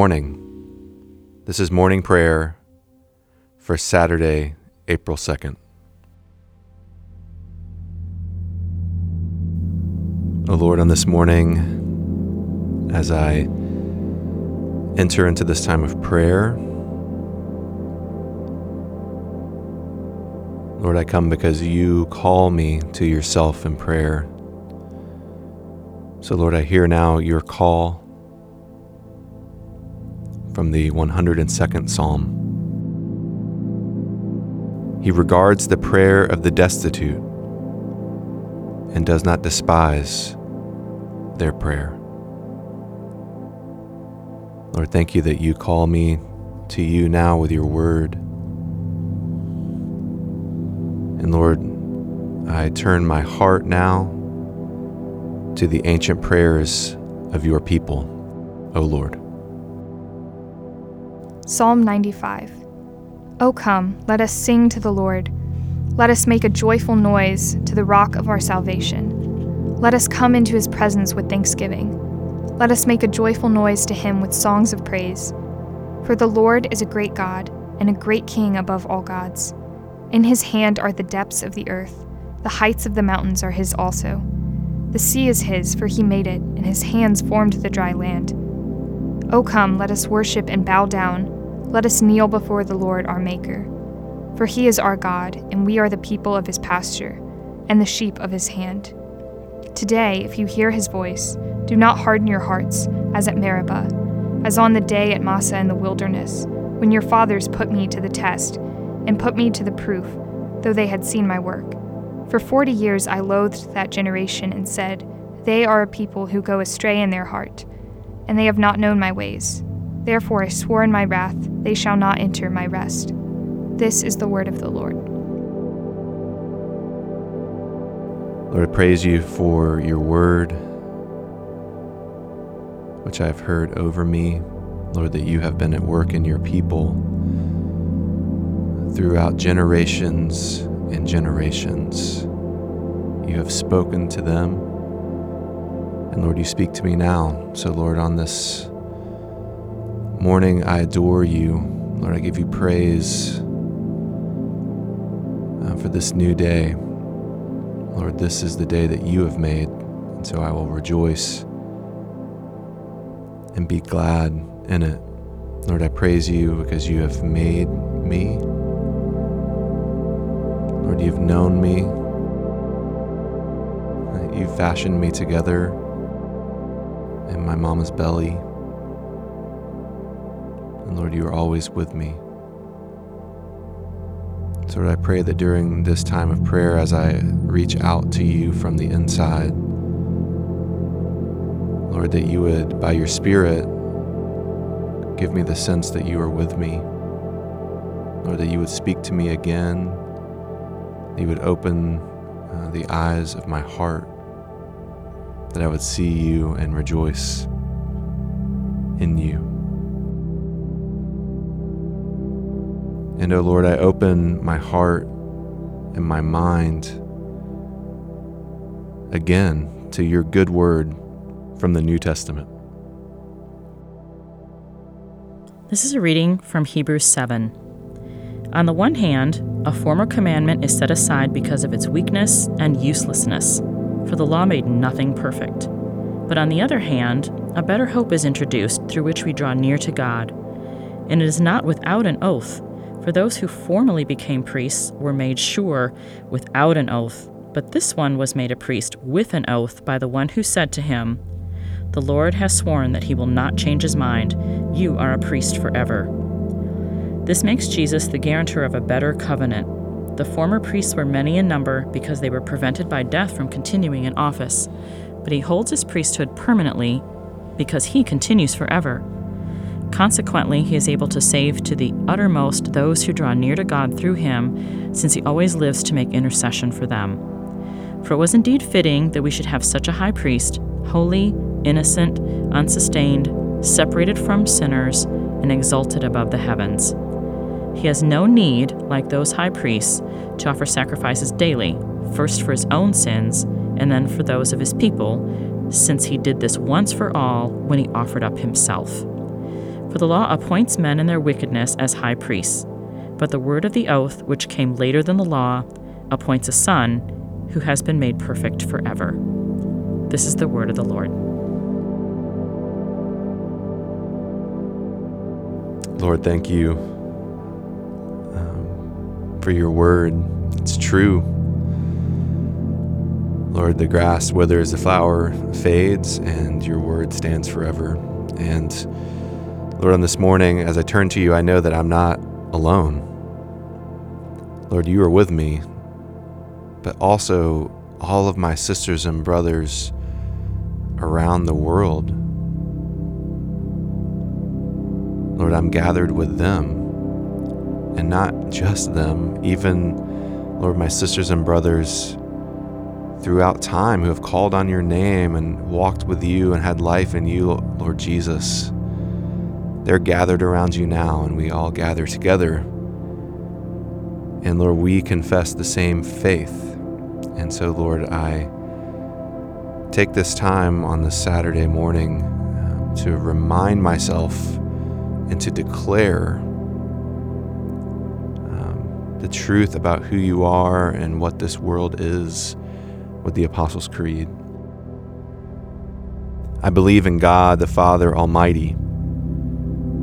morning. This is morning prayer for Saturday, April 2nd. O Lord, on this morning, as I enter into this time of prayer, Lord, I come because you call me to yourself in prayer. So, Lord, I hear now your call from the 102nd Psalm. He regards the prayer of the destitute and does not despise their prayer. Lord, thank you that you call me to you now with your word. And Lord, I turn my heart now to the ancient prayers of your people, O Lord. Psalm 95 O come, let us sing to the Lord. Let us make a joyful noise to the rock of our salvation. Let us come into his presence with thanksgiving. Let us make a joyful noise to him with songs of praise. For the Lord is a great God and a great King above all gods. In his hand are the depths of the earth, the heights of the mountains are his also. The sea is his, for he made it, and his hands formed the dry land. O come, let us worship and bow down. Let us kneel before the Lord our Maker. For he is our God, and we are the people of his pasture, and the sheep of his hand. Today, if you hear his voice, do not harden your hearts, as at Meribah, as on the day at Massah in the wilderness, when your fathers put me to the test, and put me to the proof, though they had seen my work. For forty years I loathed that generation, and said, They are a people who go astray in their heart, and they have not known my ways. Therefore I swore in my wrath, they shall not enter my rest. This is the word of the Lord. Lord, I praise you for your word, which I have heard over me. Lord, that you have been at work in your people throughout generations and generations. You have spoken to them. And Lord, you speak to me now. So, Lord, on this morning, I adore you. Lord, I give you praise uh, for this new day. Lord, this is the day that you have made, and so I will rejoice and be glad in it. Lord, I praise you because you have made me. Lord, you've known me. You've fashioned me together in my mama's belly. And Lord, you are always with me. So, Lord, I pray that during this time of prayer, as I reach out to you from the inside, Lord, that you would, by your Spirit, give me the sense that you are with me. Lord, that you would speak to me again, that you would open uh, the eyes of my heart, that I would see you and rejoice in you. And, oh Lord, I open my heart and my mind again to your good word from the New Testament. This is a reading from Hebrews 7. On the one hand, a former commandment is set aside because of its weakness and uselessness, for the law made nothing perfect. But on the other hand, a better hope is introduced through which we draw near to God. And it is not without an oath for those who formerly became priests were made sure without an oath, but this one was made a priest with an oath by the one who said to him, The Lord has sworn that he will not change his mind. You are a priest forever. This makes Jesus the guarantor of a better covenant. The former priests were many in number because they were prevented by death from continuing in office, but he holds his priesthood permanently because he continues forever. Consequently, he is able to save to the uttermost those who draw near to God through him, since he always lives to make intercession for them. For it was indeed fitting that we should have such a high priest, holy, innocent, unsustained, separated from sinners, and exalted above the heavens. He has no need, like those high priests, to offer sacrifices daily, first for his own sins, and then for those of his people, since he did this once for all when he offered up himself. For the law appoints men in their wickedness as high priests, but the word of the oath, which came later than the law, appoints a son who has been made perfect forever. This is the word of the Lord. Lord, thank you um, for your word. It's true. Lord, the grass withers, the flower fades, and your word stands forever. And Lord, on this morning, as I turn to you, I know that I'm not alone. Lord, you are with me, but also all of my sisters and brothers around the world. Lord, I'm gathered with them, and not just them, even, Lord, my sisters and brothers throughout time who have called on your name and walked with you and had life in you, Lord Jesus. They're gathered around you now, and we all gather together. And Lord, we confess the same faith. And so, Lord, I take this time on this Saturday morning uh, to remind myself and to declare um, the truth about who you are and what this world is with the Apostles' Creed. I believe in God, the Father Almighty,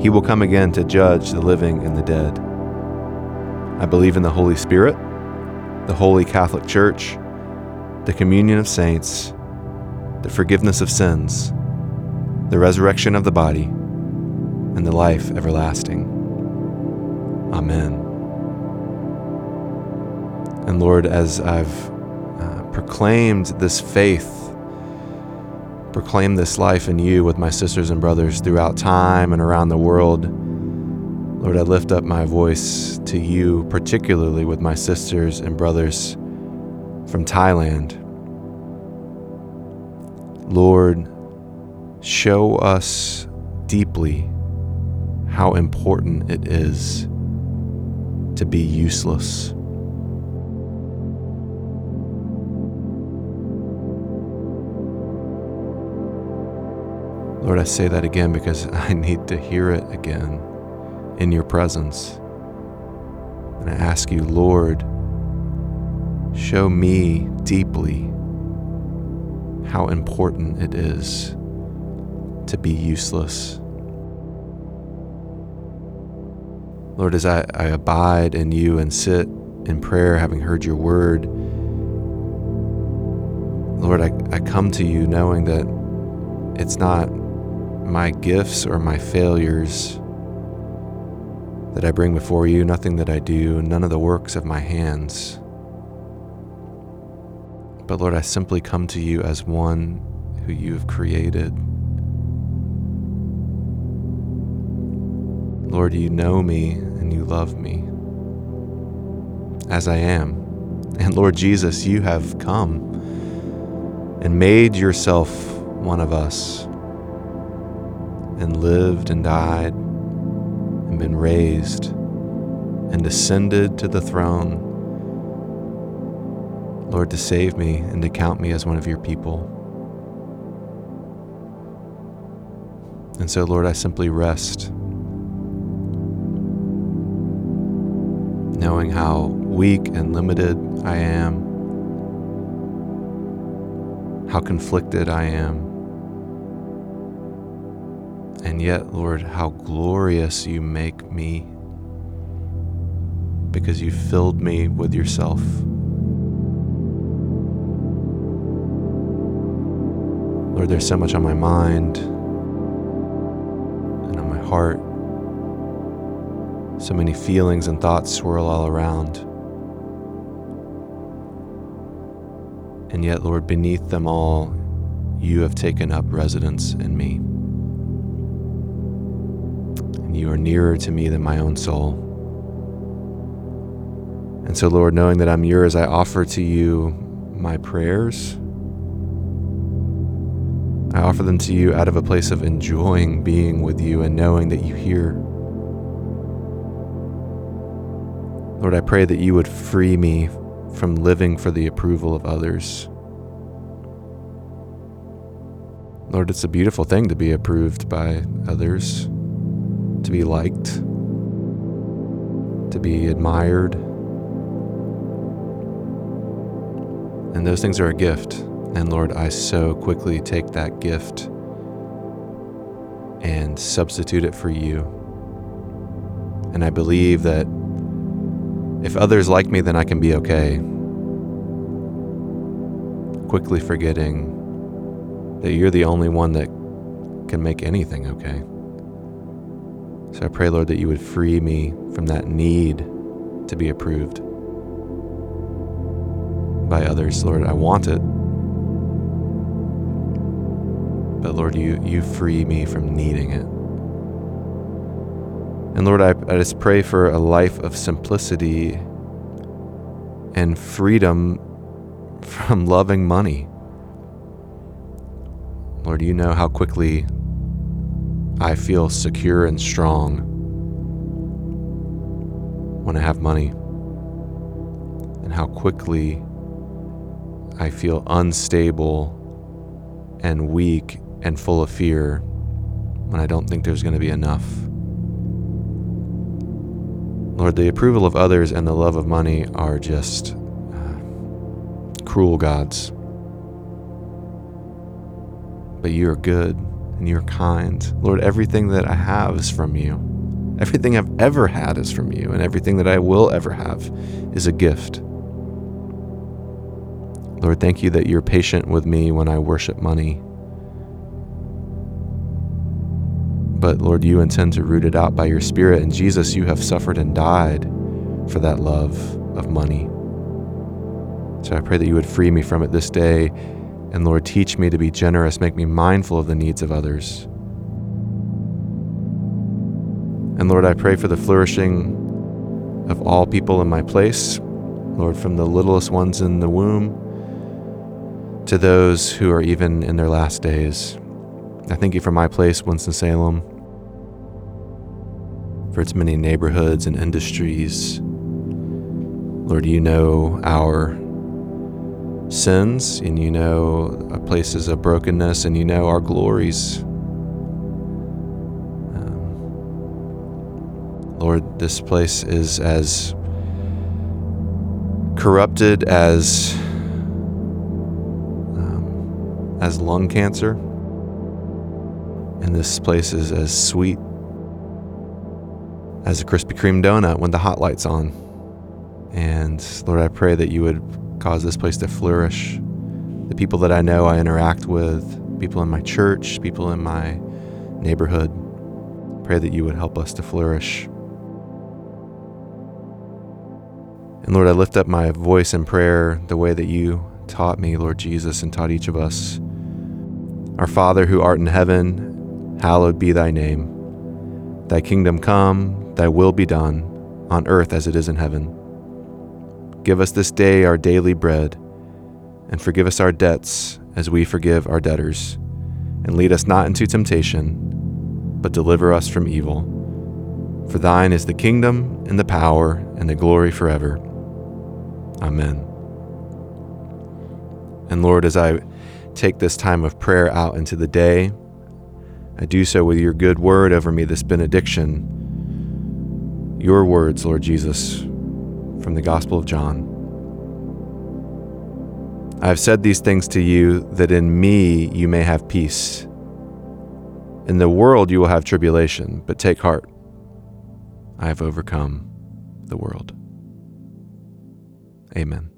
He will come again to judge the living and the dead. I believe in the Holy Spirit, the Holy Catholic Church, the communion of saints, the forgiveness of sins, the resurrection of the body, and the life everlasting. Amen. And Lord, as I've uh, proclaimed this faith, proclaimed this life in you with my sisters and brothers throughout time and around the world, Lord, I lift up my voice to you, particularly with my sisters and brothers from Thailand. Lord, show us deeply how important it is to be useless. Lord, I say that again because I need to hear it again in your presence. And I ask you, Lord, show me deeply how important it is to be useless. Lord, as I, I abide in you and sit in prayer, having heard your word, Lord, I, I come to you knowing that it's not my gifts or my failures that I bring before you, nothing that I do, none of the works of my hands. But Lord, I simply come to you as one who you have created. Lord, you know me and you love me as I am. And Lord Jesus, you have come and made yourself one of us and lived and died and been raised and ascended to the throne, Lord, to save me and to count me as one of your people. And so, Lord, I simply rest, knowing how weak and limited I am, how conflicted I am. And yet, Lord, how glorious you make me because you filled me with yourself. Lord, there's so much on my mind and on my heart. So many feelings and thoughts swirl all around. And yet, Lord, beneath them all, you have taken up residence in me you are nearer to me than my own soul. And so, Lord, knowing that I'm yours, I offer to you my prayers. I offer them to you out of a place of enjoying being with you and knowing that you hear. Lord, I pray that you would free me from living for the approval of others. Lord, it's a beautiful thing to be approved by others, to be liked, to be admired. And those things are a gift. And Lord, I so quickly take that gift and substitute it for you. And I believe that if others like me, then I can be okay. Quickly forgetting that you're the only one that can make anything okay. So I pray, Lord, that you would free me from that need to be approved by others. Lord, I want it. But Lord, you, you free me from needing it. And Lord, I, I just pray for a life of simplicity and freedom from loving money. Lord, you know how quickly I feel secure and strong when I have money, and how quickly I feel unstable and weak and full of fear when I don't think there's going to be enough. Lord, the approval of others and the love of money are just uh, cruel gods. But you are good and you're kind. Lord, everything that I have is from you. Everything I've ever had is from you, and everything that I will ever have is a gift. Lord, thank you that you're patient with me when I worship money. But Lord, you intend to root it out by your Spirit. And Jesus, you have suffered and died for that love of money. So I pray that you would free me from it this day. And Lord, teach me to be generous, make me mindful of the needs of others. And Lord, I pray for the flourishing of all people in my place, Lord, from the littlest ones in the womb to those who are even in their last days. I thank you for my place, Winston-Salem for its many neighborhoods and industries. Lord, you know our sins and you know places of brokenness and you know our glories. Um, Lord, this place is as corrupted as um, as lung cancer, and this place is as sweet as a Krispy Kreme donut when the hot light's on. And Lord, I pray that you would cause this place to flourish. The people that I know I interact with, people in my church, people in my neighborhood, pray that you would help us to flourish. And Lord, I lift up my voice in prayer the way that you taught me, Lord Jesus, and taught each of us. Our Father who art in heaven, hallowed be thy name. Thy kingdom come, Thy will be done, on earth as it is in heaven. Give us this day our daily bread, and forgive us our debts as we forgive our debtors. And lead us not into temptation, but deliver us from evil. For thine is the kingdom, and the power, and the glory forever. Amen. And Lord, as I take this time of prayer out into the day, I do so with your good word over me, this benediction your words, Lord Jesus, from the Gospel of John. I have said these things to you that in me you may have peace. In the world you will have tribulation, but take heart. I have overcome the world. Amen.